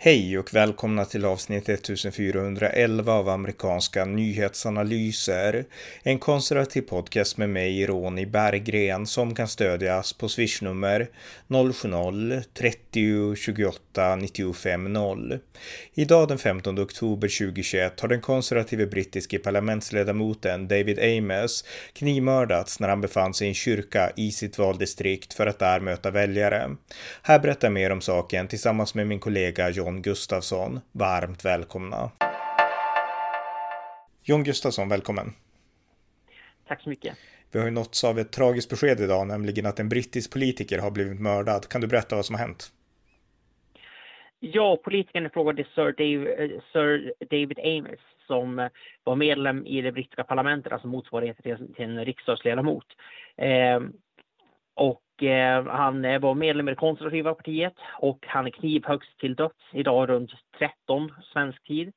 Hej och välkomna till avsnitt 1411 av amerikanska nyhetsanalyser. En konservativ podcast med mig, Ronny Berggren, som kan stödjas på swishnummer 070-30 28 95 0. Idag den 15 oktober 2021 har den konservative brittiske parlamentsledamoten David Amess knivmördats när han befann sig i en kyrka i sitt valdistrikt för att där möta väljare. Här berättar mer om saken tillsammans med min kollega John John Gustafsson. Varmt välkomna. John Gustafsson, välkommen. Tack så mycket. Vi har ju nåtts av ett tragiskt besked idag, nämligen att en brittisk politiker har blivit mördad. Kan du berätta vad som har hänt? Ja, politikern i fråga är Sir, Dave, eh, Sir David Amos som eh, var medlem i det brittiska parlamentet, alltså motsvarigheten till en riksdagsledamot. Och Eh, han var medlem i det konservativa partiet och han är knivhögst till döds idag runt 13 svensk tid.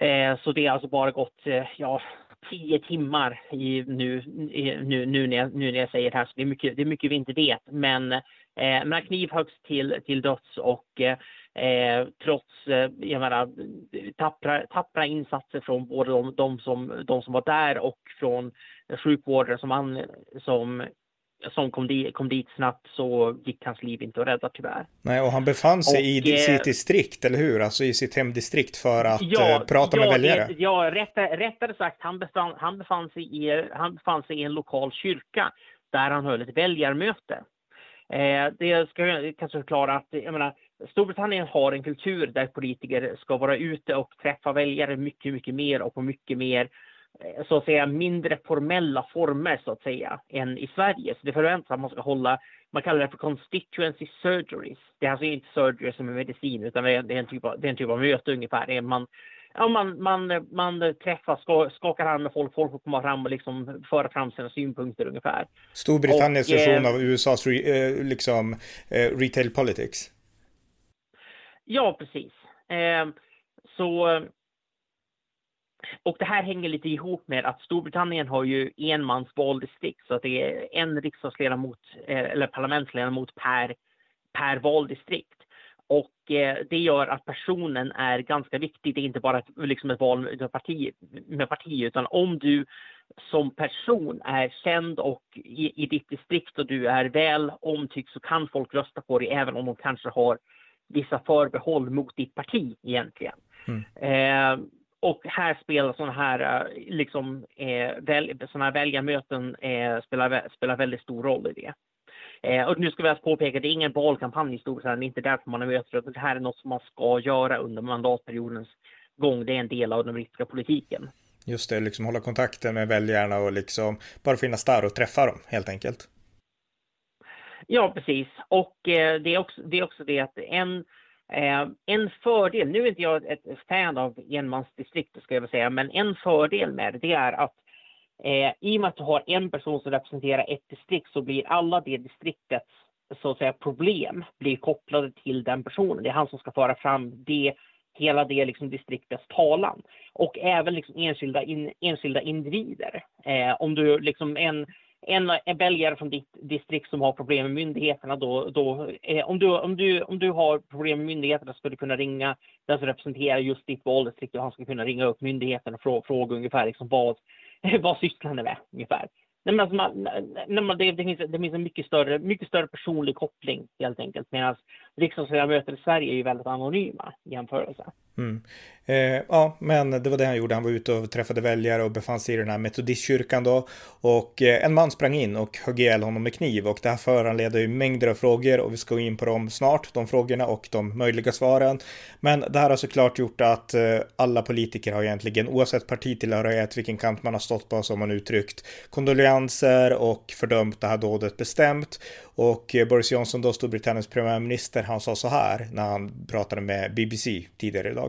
Eh, så det har alltså bara gått eh, ja, tio timmar i, nu, nu, nu, när jag, nu när jag säger det här, så det är mycket, det är mycket vi inte vet. Men, eh, men knivhögst till, till döds och eh, trots eh, jag menar, tappra, tappra insatser från både de, de, som, de som var där och från sjukvårdare som, an, som som kom dit, kom dit snabbt så gick hans liv inte att rädda tyvärr. Nej, och han befann sig och, i eh, sitt distrikt, eller hur? Alltså i sitt hemdistrikt för att ja, eh, prata ja, med väljare. Ja, rättare, rättare sagt, han befann, han, befann sig i, han befann sig i en lokal kyrka där han höll ett väljarmöte. Eh, det ska jag kanske förklara att, jag menar, Storbritannien har en kultur där politiker ska vara ute och träffa väljare mycket, mycket mer och på mycket mer så att säga mindre formella former så att säga än i Sverige. Så det förväntas att man ska hålla, man kallar det för constituency surgeries. Det är alltså inte surgery som är medicin utan det är, en typ av, det är en typ av möte ungefär. Man, ja, man, man, man träffas, skakar hand med folk, folk får komma fram och liksom föra fram sina synpunkter ungefär. Storbritanniens version eh, av USAs re, eh, liksom, eh, retail politics. Ja, precis. Eh, så och det här hänger lite ihop med att Storbritannien har ju enmans valdistrikt så att det är en riksdagsledamot eh, eller parlamentsledamot per, per valdistrikt. Och eh, det gör att personen är ganska viktig. Det är inte bara ett, liksom ett val med parti, med parti, utan om du som person är känd och i, i ditt distrikt och du är väl omtyckt så kan folk rösta på dig även om de kanske har vissa förbehåll mot ditt parti egentligen. Mm. Eh, och här spelar sådana här, eh, liksom, eh, väl, såna här väljarmöten eh, spelar, spelar väldigt stor roll i det. Eh, och nu ska vi alltså påpeka, det är ingen valkampanj i Storbritannien, det är inte därför man har möten, det här är något som man ska göra under mandatperiodens gång. Det är en del av den brittiska politiken. Just det, liksom hålla kontakten med väljarna och liksom bara finnas där och träffa dem helt enkelt. Ja, precis. Och eh, det, är också, det är också det att en Eh, en fördel, nu är inte jag ett fan av enmansdistrikt ska jag väl säga, men en fördel med det, det är att eh, i och med att du har en person som representerar ett distrikt så blir alla det distriktets så att säga problem blir kopplade till den personen. Det är han som ska föra fram det, hela det liksom distriktets talan. Och även liksom enskilda, in, enskilda individer. Eh, om du liksom en en, en väljare från ditt distrikt som har problem med myndigheterna då, då eh, om, du, om, du, om du har problem med myndigheterna ska du kunna ringa den som representerar just ditt valdistrikt och han ska kunna ringa upp myndigheten och fråga, fråga ungefär liksom vad, vad sysslar ni med ungefär. Nej, men alltså man, nej, man, det, det, finns, det finns en mycket större, mycket större personlig koppling helt enkelt medan riksdagsledamöter i Sverige är ju väldigt anonyma i jämförelse. Mm. Eh, ja, men det var det han gjorde. Han var ute och träffade väljare och befann sig i den här metodistkyrkan då. Och eh, en man sprang in och högg ihjäl honom med kniv och det här föranleder ju mängder av frågor och vi ska gå in på dem snart, de frågorna och de möjliga svaren. Men det här har såklart gjort att eh, alla politiker har egentligen, oavsett partitillhörighet, vilken kant man har stått på, som man uttryckt kondolenser och fördömt det här dådet bestämt. Och eh, Boris Johnson, då Storbritanniens premiärminister, han sa så här när han pratade med BBC tidigare idag.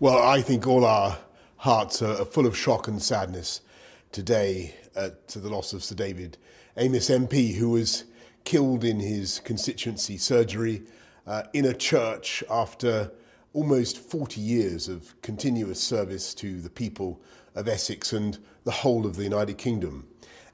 Well, I think all our hearts are full of shock and sadness today at the loss of Sir David Amos MP, who was killed in his constituency surgery uh, in a church after almost 40 years of continuous service to the people of Essex and the whole of the United Kingdom.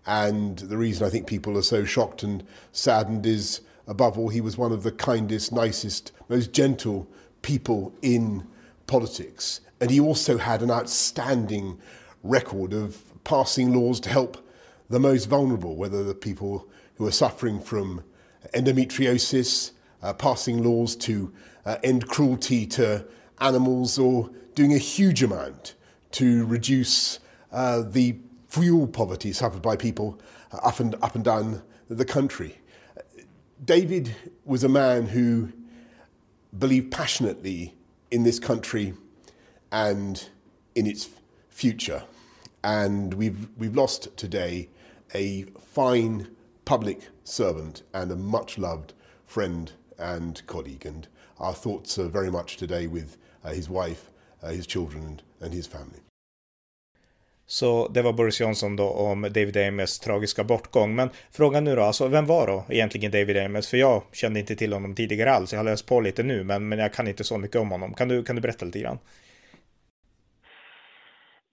And the reason I think people are so shocked and saddened is above all, he was one of the kindest, nicest, most gentle people in politics. And he also had an outstanding record of passing laws to help the most vulnerable, whether the people who are suffering from endometriosis, uh, passing laws to uh, end cruelty to animals, or doing a huge amount to reduce uh, the fuel poverty suffered by people uh, up and, up and down the country. David was a man who believed passionately in this country and in its future. And we've, we've lost today a fine public servant and a much loved friend and colleague. And our thoughts are very much today with uh, his wife, uh, his children, and, and his family. Så det var Boris Johnson då om David Ames tragiska bortgång. Men frågan nu då, alltså vem var då egentligen David Ames? För jag kände inte till honom tidigare alls. Jag har läst på lite nu, men, men jag kan inte så mycket om honom. Kan du, kan du berätta lite grann?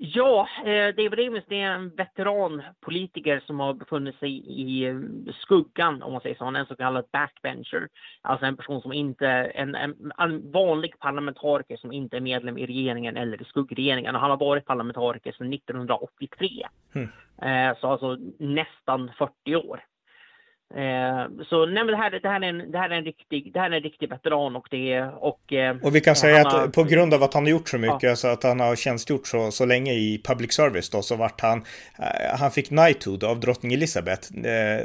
Ja, eh, David Ames är en veteranpolitiker som har befunnit sig i eh, skuggan, om man säger så. Han är en så kallad backbencher. Alltså en person som inte, en, en, en vanlig parlamentariker som inte är medlem i regeringen eller i skuggregeringen. Och han har varit parlamentariker sedan 1983. Mm. Eh, så alltså nästan 40 år. Eh, så nej, det, här, det, här är en, det, här är en riktig, det här är en riktig veteran och det och... Eh, och vi kan säga att har, på grund av att han har gjort så mycket, ja. så att han har tjänstgjort så, så länge i public service då, så vart han, eh, han fick knighthood av drottning Elizabeth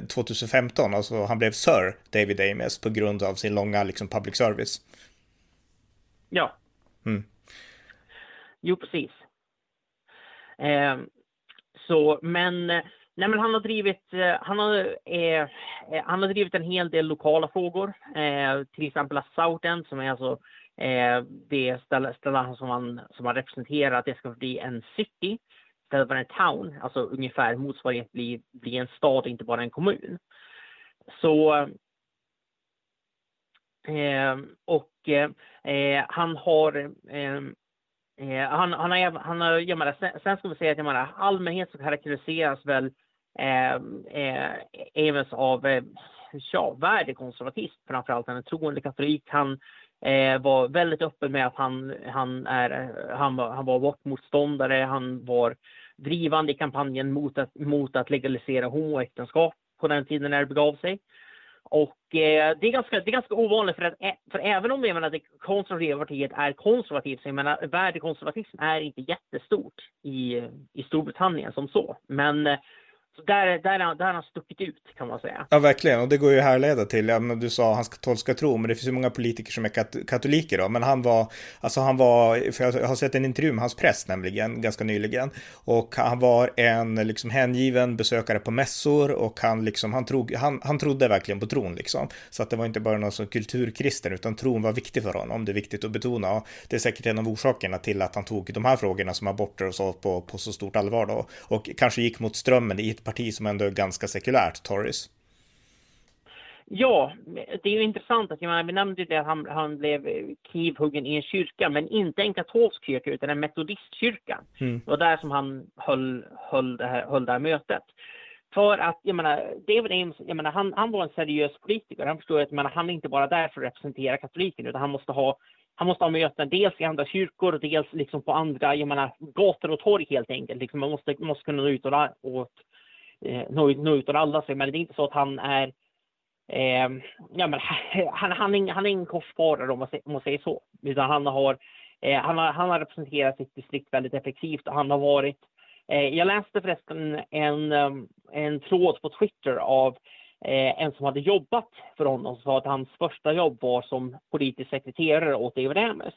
2015, alltså han blev Sir David Ames på grund av sin långa liksom public service. Ja. Mm. Jo, precis. Eh, så, men Nej, men han har drivit, eh, han har, eh, eh, han har drivit en hel del lokala frågor, eh, till exempel att Southend som är alltså eh, det ställe som han, som han representerar, att det ska bli en city istället för en town, alltså ungefär motsvarighet bli, bli en stad, inte bara en kommun. Så eh, och eh, han har Eh, han, han, har, han har, jag menar, sen, sen ska vi säga att jag menar, allmänhet så karaktäriseras väl Ehm, eh, eh, av eh, ja, värdekonservatism, framförallt han är troende katolik. Han eh, var väldigt öppen med att han, han, är, han, var, han var abortmotståndare, han var drivande i kampanjen mot att, mot att legalisera homoäktenskap på den tiden när det begav sig. Och eh, det, är ganska, det är ganska ovanligt för att för även om jag menar, det konservativa partiet är konservativt, så jag menar värdekonservatism är inte jättestort i, i Storbritannien som så. Men eh, så där, där, där har han stuckit ut kan man säga. Ja, verkligen. Och det går ju härleda till, ja, men du sa hans katolska tro, men det finns ju många politiker som är kat katoliker då. Men han var, alltså han var, för jag har sett en intervju med hans präst nämligen, ganska nyligen. Och han var en liksom hängiven besökare på mässor och han liksom, han, trog, han, han trodde verkligen på tron liksom. Så att det var inte bara någon som kulturkristen, utan tron var viktig för honom. Det är viktigt att betona. Och det är säkert en av orsakerna till att han tog de här frågorna som aborter och så på, på så stort allvar då. Och kanske gick mot strömmen i ett parti som ändå är ganska sekulärt, Tories. Ja, det är ju intressant att menar, vi nämnde det att han, han blev knivhuggen i en kyrka, men inte en katolsk kyrka utan en metodistkyrka. Mm. Det var där som han höll, höll, det, här, höll det här mötet. För att, jag menar, David Ames, jag menar, han, han var en seriös politiker. Han förstår att menar, han är inte bara där för att representera katoliken, utan han måste ha han måste ha möten dels i andra kyrkor dels liksom på andra, jag menar, gator och torg helt enkelt. Liksom man måste, måste kunna nå ut och, och eh, nå, nå ut och alla sig. Men det är inte så att han är eh, ja, men han, han, är, han är ingen korsfarare om man, säger så. Utan han har, eh, han, har, han har representerat sitt distrikt väldigt effektivt och han har varit eh, jag läste förresten en, eh, en tråd på Twitter av eh, en som hade jobbat för honom som sa att hans första jobb var som politisk sekreterare åt David Ames.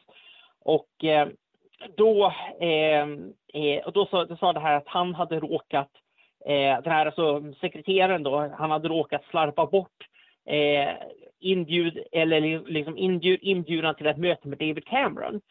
Och eh, då, eh, eh, och då, sa, då sa det här att han hade råkat Eh, den här alltså, sekreteraren då, han hade råkat slarva bort eh, inbjud, eller liksom inbjud, inbjudan till ett möte med David Cameron.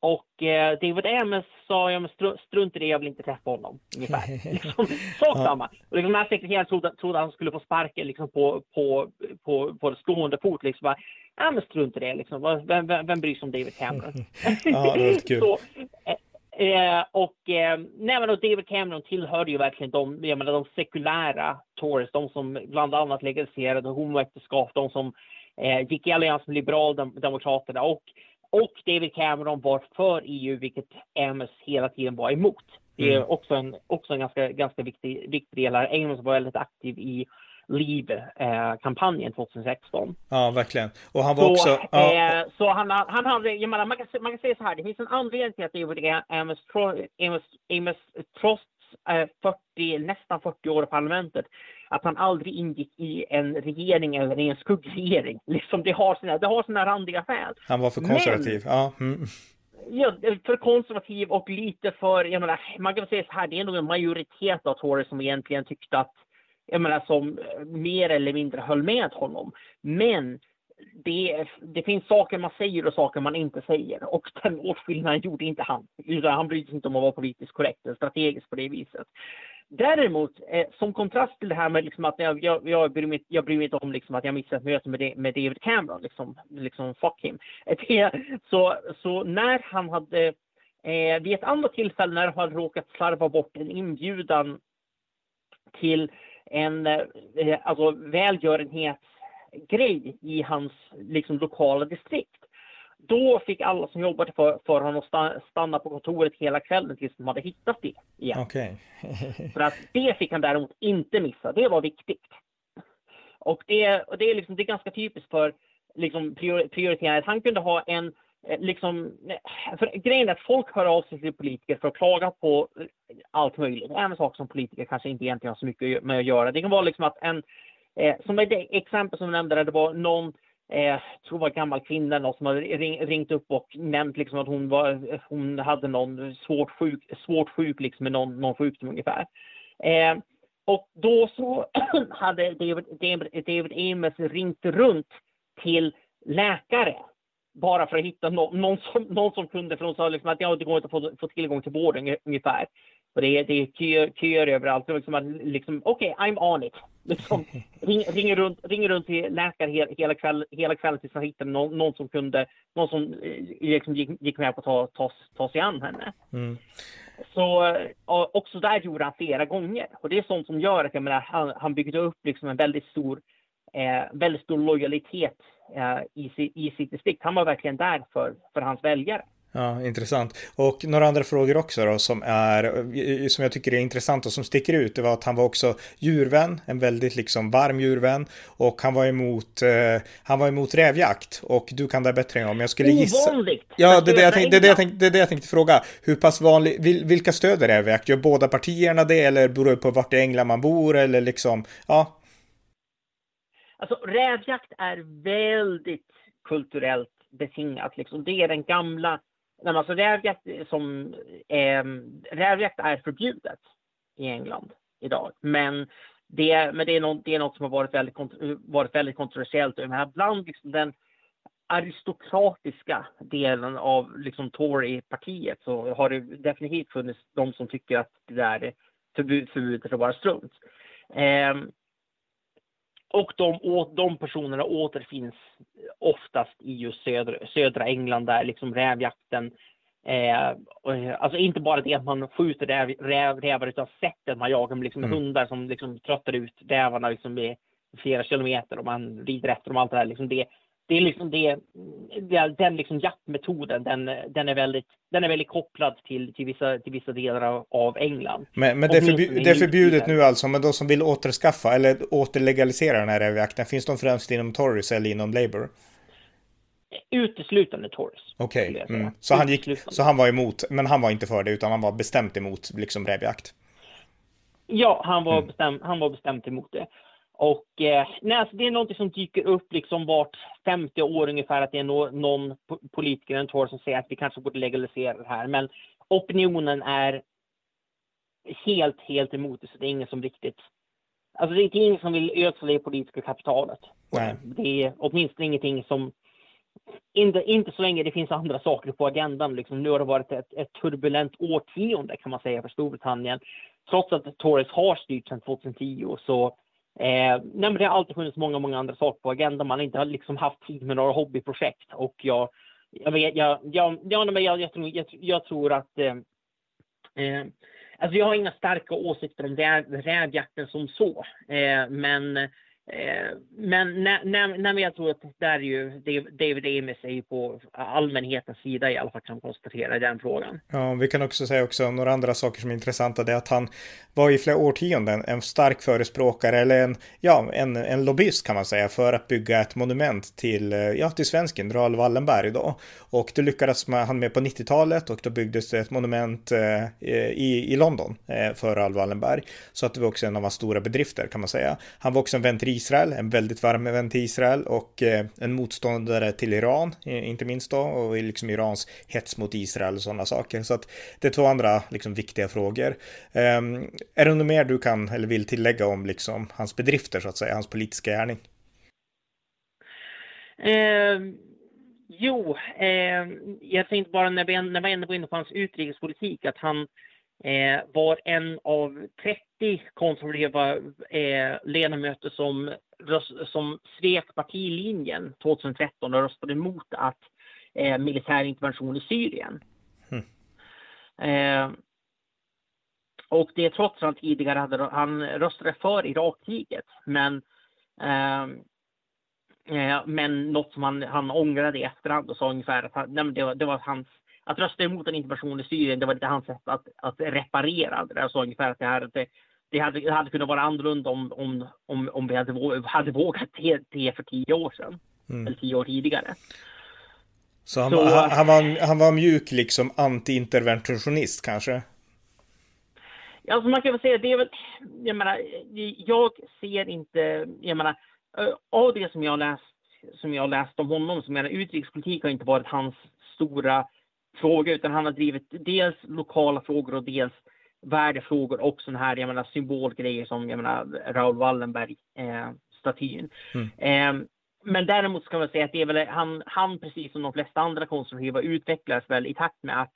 Och eh, David Ames sa, ja men strunt i det, jag vill inte träffa honom. Ungefär. liksom, sak samma. Och liksom, den här sekreteraren trodde, trodde han skulle få sparken liksom, på, på, på, på stående fot. Liksom, ja men strunt i det, liksom. vem, vem, vem bryr sig om David Cameron? ja, det var kul. Så, eh, Eh, och, eh, nej, men och David Cameron tillhörde ju verkligen de, jag menar, de sekulära Tories, de som bland annat legaliserade homoäktenskap, de som eh, gick i allians med Liberaldemokraterna och, och David Cameron var för EU, vilket Amos hela tiden var emot. Det är mm. också en, också en ganska, ganska viktig, viktig del här. Amos var väldigt aktiv i Leave-kampanjen 2016. Ja, verkligen. Och han var så, också... Ja. Eh, så han, han hade, jag menar, man kan, man kan säga så här, det finns en anledning till att David Amos, Amos, Amos trots eh, 40, nästan 40 år i parlamentet, att han aldrig ingick i en regering eller i en skuggregering. Liksom, det, har sina, det har sina randiga skäl. Han var för konservativ. Men, ja. Mm. Ja, för konservativ och lite för, jag menar, man kan säga så här, det är nog en majoritet av Tories som egentligen tyckte att jag menar, som eh, mer eller mindre höll med honom. Men det, det, finns saker man säger och saker man inte säger. Och den åtskillnaden gjorde inte han. Han brydde sig inte om att vara politiskt korrekt eller strategisk på det viset. Däremot, eh, som kontrast till det här med liksom att jag, jag, jag, bryr mig, jag bryr mig inte om liksom att jag missat ett möte med, med David Cameron, liksom, liksom fuck him. Det, så, så när han hade, eh, vid ett annat tillfälle när han hade råkat slarva bort en inbjudan till en eh, alltså, välgörenhetsgrej i hans liksom, lokala distrikt. Då fick alla som jobbade för, för honom stanna på kontoret hela kvällen tills de hade hittat det igen. Okay. för att det fick han däremot inte missa. Det var viktigt. Och det, och det, är, liksom, det är ganska typiskt för liksom, prioriteringar. Han kunde ha en Eh, Eh, liksom, eh, för grejen är att folk hör av sig till politiker för att klaga på eh, allt möjligt. Även saker som politiker kanske inte egentligen har så mycket med att göra. Det kan vara liksom att en, eh, som ett exempel som du nämnde, där det var någon eh, tror det var gammal kvinna något som hade ring, ringt upp och nämnt liksom att hon, var, hon hade någon svårt sjuk, svårt sjuk liksom med någon, någon sjukdom ungefär. Eh, och då så hade David, David, David Amos ringt runt till läkare bara för att hitta någon, någon, som, någon som kunde, för de sa liksom att ja, det går inte att få, få tillgång till vården ungefär. Och det är, det är köer, köer överallt. Liksom, liksom, Okej, okay, I'm on it. Liksom, ring, ringer, runt, ringer runt till läkare hela, hela, kväll, hela kvällen tills han hittade någon, någon, som kunde, någon som eh, liksom gick, gick med på att ta, ta, ta sig an henne. Mm. Så också där gjorde han flera gånger. Och det är sånt som gör att jag menar, han, han byggde upp liksom en väldigt stor, eh, väldigt stor lojalitet Eh, i, i sitt distrikt. Han var verkligen där för, för hans väljare. Ja, intressant. Och några andra frågor också då som är, eh, som jag tycker är intressant och som sticker ut, det var att han var också djurvän, en väldigt liksom varm djurvän och han var emot, eh, han var emot rävjakt och du kan det bättre än om jag skulle gissa. Ovanligt! Ja, det är det, jag tänkte, det, är det, jag tänkte, det är det jag tänkte fråga. Hur pass vanligt, vilka stöder rävjakt? Gör båda partierna det eller beror det på vart i England man bor eller liksom, ja? Alltså rävjakt är väldigt kulturellt betingat. Liksom. Det är den gamla... Alltså rävjakt, som, eh, rävjakt är förbjudet i England idag. Men det, men det, är, något, det är något som har varit väldigt, varit väldigt kontroversiellt. Men bland liksom den aristokratiska delen av liksom Tory-partiet så har det definitivt funnits de som tycker att det där är förbud, förbudet är bara strunt. Eh, och de, de personerna återfinns oftast i just södra, södra England där liksom rävjakten Eh, alltså inte bara det att man skjuter räv, räv, rävar utan sättet man jagar med liksom mm. hundar som liksom tröttar ut rävarna liksom med flera kilometer och man rider efter dem och allt det där. Liksom det, det är liksom det, den liksom jaktmetoden, den, den, är väldigt, den är väldigt kopplad till, till, vissa, till vissa delar av, England. Men, men det, är förbjud, det är förbjudet nu alltså, men de som vill återskaffa eller återlegalisera den här rävjakten, finns de främst inom Tories eller inom Labour? Uteslutande Tories. Okej, okay. mm. så, han gick, så han var emot, men han var inte för det utan han var bestämt emot liksom rävjakt? Ja, han var, mm. bestäm, han var bestämt emot det. Och eh, nej, alltså det är något som dyker upp liksom vart 50 år ungefär att det är no någon politiker en torr som säger att vi kanske borde legalisera det här. Men opinionen är helt, helt emot det. Så det är ingen som riktigt... Alltså det är ingen som vill ödsla det politiska kapitalet. Nej. Det är åtminstone ingenting som... Inte, inte så länge det finns andra saker på agendan. Liksom. Nu har det varit ett, ett turbulent årtionde kan man säga för Storbritannien. Trots att Tories har styrt sedan 2010 så Eh, nej, men det har alltid funnits många, många andra saker på agendan. Man har inte liksom haft tid med några hobbyprojekt. Och jag, jag, vet, jag, jag, ja, men jag, jag, tror, jag, jag tror att eh, Eh, alltså jag har inga starka åsikter om rävjakten som så, eh, men Eh, Eh, men när, när, när jag tror att där är ju David Amis är ju på allmänhetens sida i alla fall kan konstatera i den frågan. Ja, vi kan också säga också några andra saker som är intressanta. Det är att han var i flera årtionden en stark förespråkare eller en, ja, en, en lobbyist kan man säga för att bygga ett monument till, eh, ja, till svensken Raoul Wallenberg då. Och det lyckades med, han med på 90-talet och då byggdes det ett monument eh, i, i London eh, för Raoul Wallenberg. Så att det var också en av hans stora bedrifter kan man säga. Han var också en vän till Israel, en väldigt varm vän till Israel och eh, en motståndare till Iran, inte minst då, och liksom Irans hets mot Israel och sådana saker. Så att det är två andra liksom viktiga frågor. Ehm, är det något mer du kan eller vill tillägga om liksom hans bedrifter så att säga, hans politiska gärning? Eh, jo, eh, jag tänkte bara när vi, när vi ändå var inne på hans utrikespolitik att han eh, var en av 30 konservativa eh, ledamöter som, som svek partilinjen 2013 och röstade emot att eh, militär intervention i Syrien. Mm. Eh, och det trots att han tidigare hade, han röstade för Irakkriget, men eh, eh, men något som han, han ångrade i efterhand och sa ungefär att han, nej, det, var, det var hans att rösta emot en intervention i Syrien, det var inte hans sätt att, att reparera det där. Så ungefär att det, här, det, det, hade, det hade kunnat vara annorlunda om, om, om, om vi hade, hade vågat det, det för tio år sedan. Mm. Eller tio år tidigare. Så han, så han, han, var, han var mjuk liksom anti-interventionist kanske? Alltså man kan väl säga, det är väl, jag menar, jag ser inte, jag menar, av det som jag läst, som jag läst om honom, så menar utrikespolitik har inte varit hans stora fråga, utan han har drivit dels lokala frågor och dels värdefrågor och sådana här, jag menar symbolgrejer som, jag menar Raoul Wallenberg-statyn. Eh, mm. eh, men däremot ska man säga att det är väl, han, han precis som de flesta andra konservativa utvecklades väl i takt med att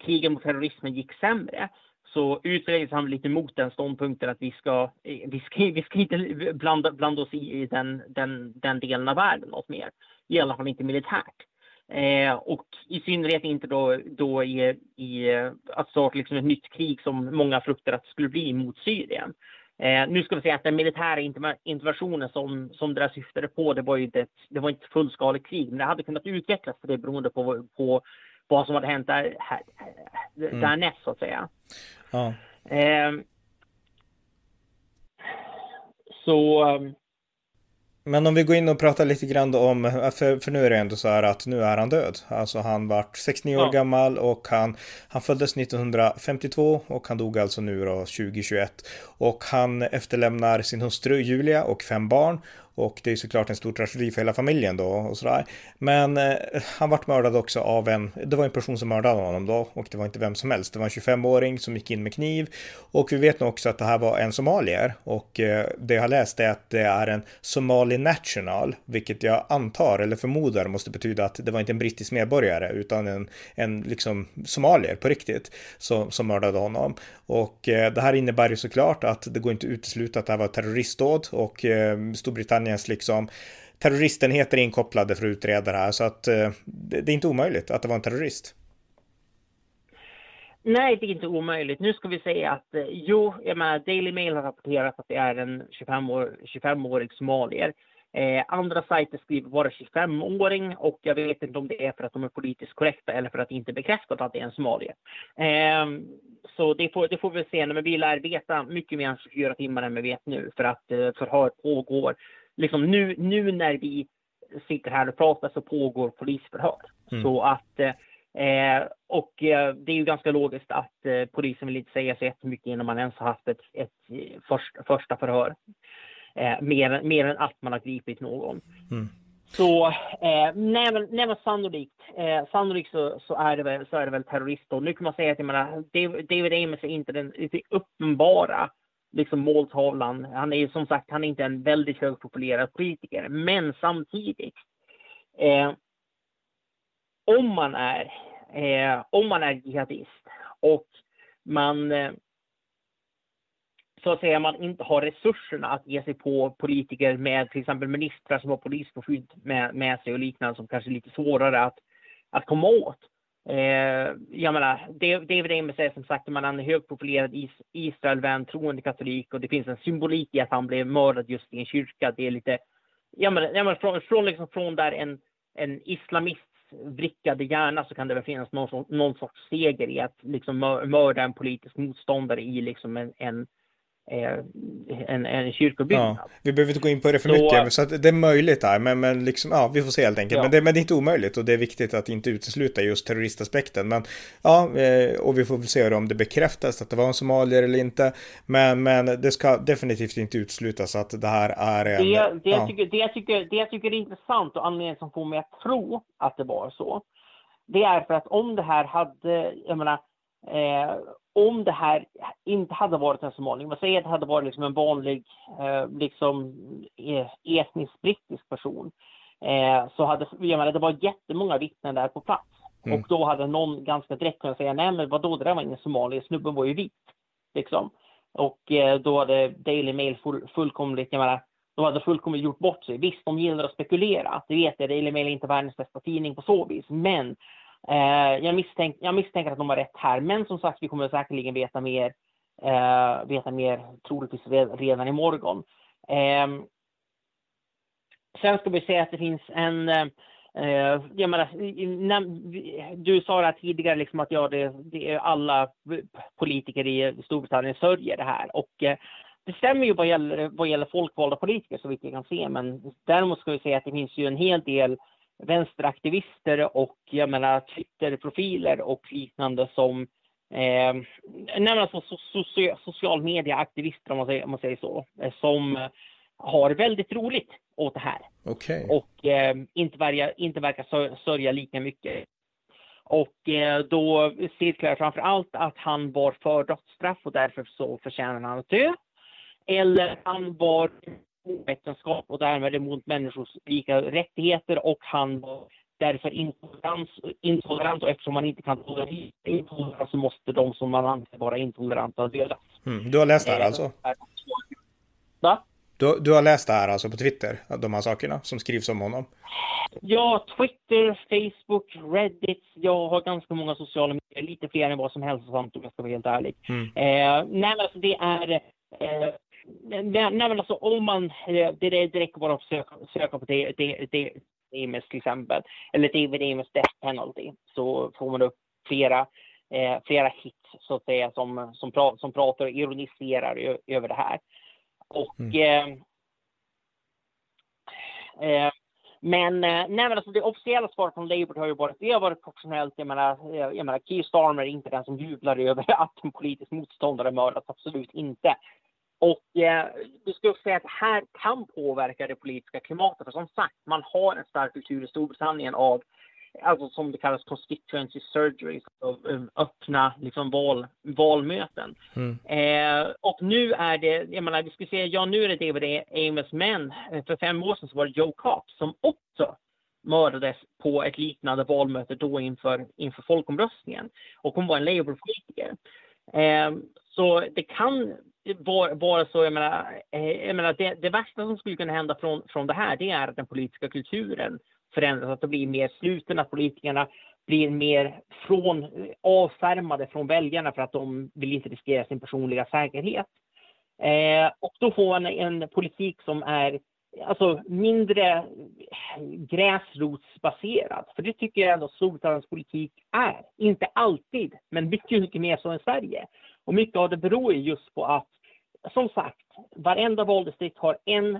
krigen mot terrorismen gick sämre så utvecklades han lite mot den ståndpunkten att vi ska, vi ska, vi ska inte blanda, blanda oss i, i den, den, den delen av världen något mer. I alla fall inte militärt. Eh, och i synnerhet inte då, då i, i att starta liksom ett nytt krig som många fruktar att det skulle bli mot Syrien. Eh, nu ska vi säga att den militära interventionen som, som det där syftade på, det var ju inte, det var inte fullskaligt krig, men det hade kunnat utvecklas för det beroende på, på vad som hade hänt där, här, mm. därnäst så att säga. Ja. Eh, så ehm, men om vi går in och pratar lite grann om, för, för nu är det ändå så här att nu är han död. Alltså han vart 69 år ja. gammal och han, han föddes 1952 och han dog alltså nu då 2021. Och han efterlämnar sin hustru Julia och fem barn och det är såklart en stor tragedi för hela familjen då och sådär. Men eh, han vart mördad också av en, det var en person som mördade honom då och det var inte vem som helst. Det var en 25-åring som gick in med kniv och vi vet nog också att det här var en somalier och eh, det jag har läst är att det är en Somali National, vilket jag antar eller förmodar måste betyda att det var inte en brittisk medborgare utan en, en liksom somalier på riktigt som, som mördade honom. Och eh, det här innebär ju såklart att det går inte att utesluta att det här var terroristdåd och eh, Storbritannien Storbritanniens liksom terroristenheter inkopplade för att utreda det här. Så att eh, det är inte omöjligt att det var en terrorist. Nej, det är inte omöjligt. Nu ska vi säga att eh, jo, jag menar, Daily Mail har rapporterat att det är en 25-årig 25 somalier. Eh, andra sajter skriver bara 25-åring och jag vet inte om det är för att de är politiskt korrekta eller för att det inte bekräftat att det är en somalier. Eh, så det får, det får vi se, men vi lär veta mycket mer än 24 timmar än vi vet nu för att eh, förhör pågår liksom nu, nu när vi sitter här och pratar så pågår polisförhör. Mm. Så att Eh, och eh, det är ju ganska logiskt att eh, polisen vill inte säga så jättemycket innan man ens har haft ett, ett eh, först, första förhör. Eh, mer, mer än att man har gripit någon. Mm. Så eh, nej, men, nej, men sannolikt, eh, sannolikt så, så, är det väl, så är det väl terrorist. Och nu kan man säga att jag menar, David Amos är inte den uppenbara liksom måltavlan. Han är ju som sagt, han är inte en väldigt högprofilerad politiker, men samtidigt. Eh, om man är, eh, om man är jihadist och man eh, så att säga man inte har resurserna att ge sig på politiker med till exempel ministrar som har polispåskydd med, med sig och liknande som kanske är lite svårare att, att komma åt. Eh, jag menar, David Amos är som sagt man är en högprofilerad is, Israelvän, troende katolik och det finns en symbolik i att han blev mördad just i en kyrka. Det är lite, jag menar, jag menar från, från, liksom, från där en, en islamist vrickade hjärna så kan det väl finnas någon, någon sorts seger i att liksom mörda en politisk motståndare i liksom en, en Eh, en, en kyrkobyggnad. Ja, vi behöver inte gå in på det för så, mycket, så att det är möjligt där, men, men liksom, ja, vi får se helt enkelt. Ja. Men, det, men det är inte omöjligt och det är viktigt att inte utesluta just terroristaspekten. Men ja, eh, och vi får väl se om det bekräftas att det var en somalier eller inte. Men, men det ska definitivt inte uteslutas att det här är en... Det, det, ja. jag, tycker, det, jag, tycker, det jag tycker är intressant och anledningen som får mig att tro att det var så, det är för att om det här hade, jag menar, eh, om det här inte hade varit en somalier, vad säger att det hade varit liksom en vanlig eh, liksom, e, etnisk brittisk person, eh, så hade jag menar, det var jättemånga vittnen där på plats. Mm. Och då hade någon ganska direkt kunnat säga, nej men vadå, det där var ingen somalier, snubben var ju vit. Liksom. Och eh, då hade Daily Mail full, fullkomligt, jag menar, de hade fullkomligt gjort bort sig. Visst, de gillar att spekulera. Det vet jag, Daily Mail är inte världens bästa tidning på så vis. Men Eh, Eh, jag, misstänk, jag misstänker att de har rätt här, men som sagt, vi kommer säkerligen veta mer, eh, veta mer troligtvis redan imorgon. Eh, sen ska vi säga att det finns en Eh, jag menar, du sa det tidigare liksom att ja, det, det, är alla politiker i Storbritannien sörjer det här och eh, det stämmer ju vad gäller, vad gäller folkvalda politiker så vitt vi kan se, men däremot ska vi säga att det finns ju en hel del vänsteraktivister och jag menar Twitterprofiler och liknande som eh, nej, alltså so social media-aktivister om man, säger, om man säger så, eh, som har väldigt roligt åt det här. Okay. Och eh, inte, verka, inte verkar sörja lika mycket. Och eh, då cirklar framför allt att han var för dödsstraff och därför så förtjänar han att dö. Eller han var ovetenskap och därmed emot människors lika rättigheter och han var därför intolerans, intolerant och eftersom man inte kan tolerera intolerans så måste de som man anser vara intoleranta dödas. Mm, du har läst det här alltså? Va? Du, du har läst det här alltså på Twitter, de här sakerna som skrivs om honom? Ja, Twitter, Facebook, Reddit. Jag har ganska många sociala medier, lite fler än vad som helst om jag ska vara helt ärlig. Mm. Eh, nej, alltså det är eh, nej, nej men alltså om man, det, det räcker bara att söka, söka på det, det, det, Amos till exempel, eller David Amos Death Penalty, så får man upp flera, eh, flera hits så att säga som, som, pra, som pratar och ironiserar över det här. Och mm. eh, eh, men, eh, nej, men alltså det officiella svaret från Labour har ju varit, det har varit proportionellt. Jag menar, jag menar, Keir Starmer är inte den som jublar över att en politisk motståndare mördas, absolut inte. Och eh, vi skulle säga att det här kan påverka det politiska klimatet. För som sagt, man har en stark kultur i Storbritannien av alltså som det kallas constituency surgery, um, öppna liksom val, valmöten. Mm. Eh, och nu är det, jag menar, vi skulle säga, ja nu är det David Amos, men eh, för fem år sedan så var det Joe Cox som också mördades på ett liknande valmöte då inför, inför folkomröstningen. Och hon var en Labour-politiker. Ehm, så det kan vara, så, jag menar, eh, jag menar det, det, värsta som skulle kunna hända från, från det här, det är att den politiska kulturen förändras, att det blir mer sluten, att politikerna blir mer från, avskärmade från väljarna för att de vill inte riskera sin personliga säkerhet. Eh, och då får man en politik som är alltså, mindre eh, gräsrotsbaserad. För det tycker jag ändå Storbritanniens politik är. Inte alltid, men mycket, mycket mer så än Sverige. Och mycket av det beror just på att, som sagt, varenda valdistrikt har en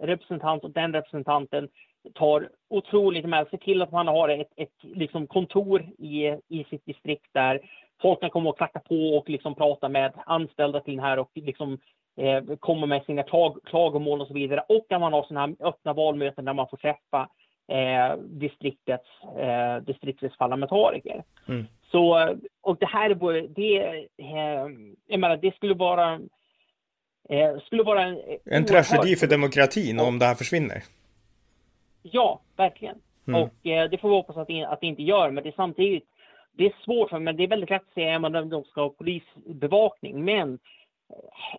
representant och den representanten tar otroligt med, ser till att man har ett, ett liksom kontor i, i sitt distrikt där folk kan komma och klacka på och liksom prata med anställda till den här och liksom eh, komma med sina klag, klagomål och så vidare. Och att man har sådana här öppna valmöten där man får träffa eh, distriktets, eh, distriktets parlamentariker. Mm. Så, och det här är det, eh, jag menar, det skulle vara eh, skulle vara en... En tragedi för demokratin om det här försvinner. Ja, verkligen. Mm. Och eh, det får vi hoppas att det, att det inte gör, men det är samtidigt det är svårt, för, men det är väldigt lätt att säga att de ska ha polisbevakning. Men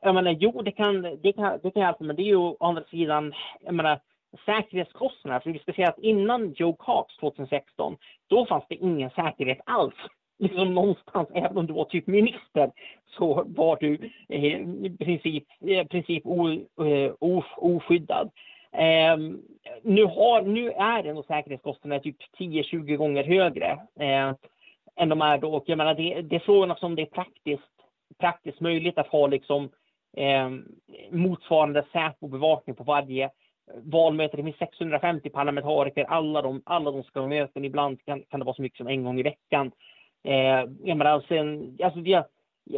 jag menar, jo, det kan, det kan, det kan hjälpa, alltså, men det är ju å andra sidan, jag menar, säkerhetskostnaderna, För vi ska säga att innan Joe Cox 2016, då fanns det ingen säkerhet alls. Liksom någonstans, även om du var typ minister, så var du eh, i princip, i princip o, eh, o, oskyddad. Eh, nu, har, nu är ändå säkerhetskostnaderna typ 10-20 gånger högre eh, än de är då. Och jag menar, det, det är frågan om det är praktiskt, praktiskt möjligt att ha liksom eh, motsvarande Säpo-bevakning på varje valmöte. Det finns 650 parlamentariker, alla de, alla de ska ha möten. Ibland kan, kan det vara så mycket som en gång i veckan. Eh, jag menar, sen, alltså, alltså jag,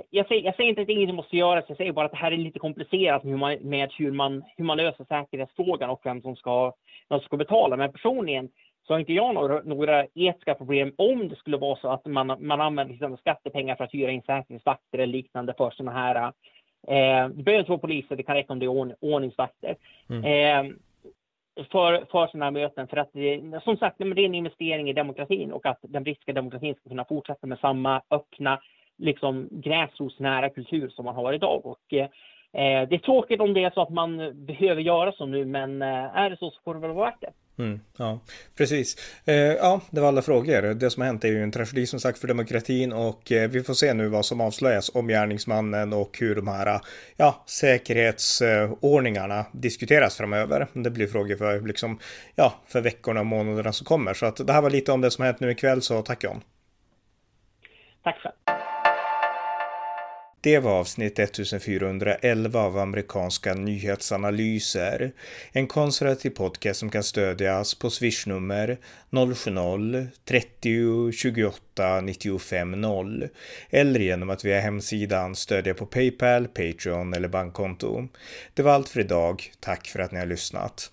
jag, säger, jag säger inte att ingenting måste göras, jag säger bara att det här är lite komplicerat med hur man, med hur man, hur man löser säkerhetsfrågan och vem som ska, vem som ska betala. Men personligen så har inte jag några, några etiska problem om det skulle vara så att man, man använder liksom skattepengar för att hyra in säkerhetsvakter eller liknande för sådana här eh, det behöver inte vara poliser, det kan räcka om det är ordning, ordningsvakter. Mm. Eh, för, för sådana här möten. För att det, som sagt, det är en investering i demokratin och att den brittiska demokratin ska kunna fortsätta med samma öppna, liksom gräsrotsnära kultur som man har idag. Och, eh, det är tråkigt om det är så att man behöver göra så nu, men eh, är det så så får det väl vara värt det. Mm, ja, precis. Eh, ja, det var alla frågor. Det som har hänt är ju en tragedi som sagt för demokratin och eh, vi får se nu vad som avslöjas om gärningsmannen och hur de här eh, ja, säkerhetsordningarna diskuteras framöver. Det blir frågor för, liksom, ja, för veckorna och månaderna som kommer. Så att det här var lite om det som har hänt nu ikväll, så tack John. Tack själv. Det var avsnitt 1411 av amerikanska nyhetsanalyser. En konservativ podcast som kan stödjas på swishnummer 070-30 28 95 0 eller genom att via hemsidan stödja på Paypal, Patreon eller bankkonto. Det var allt för idag. Tack för att ni har lyssnat.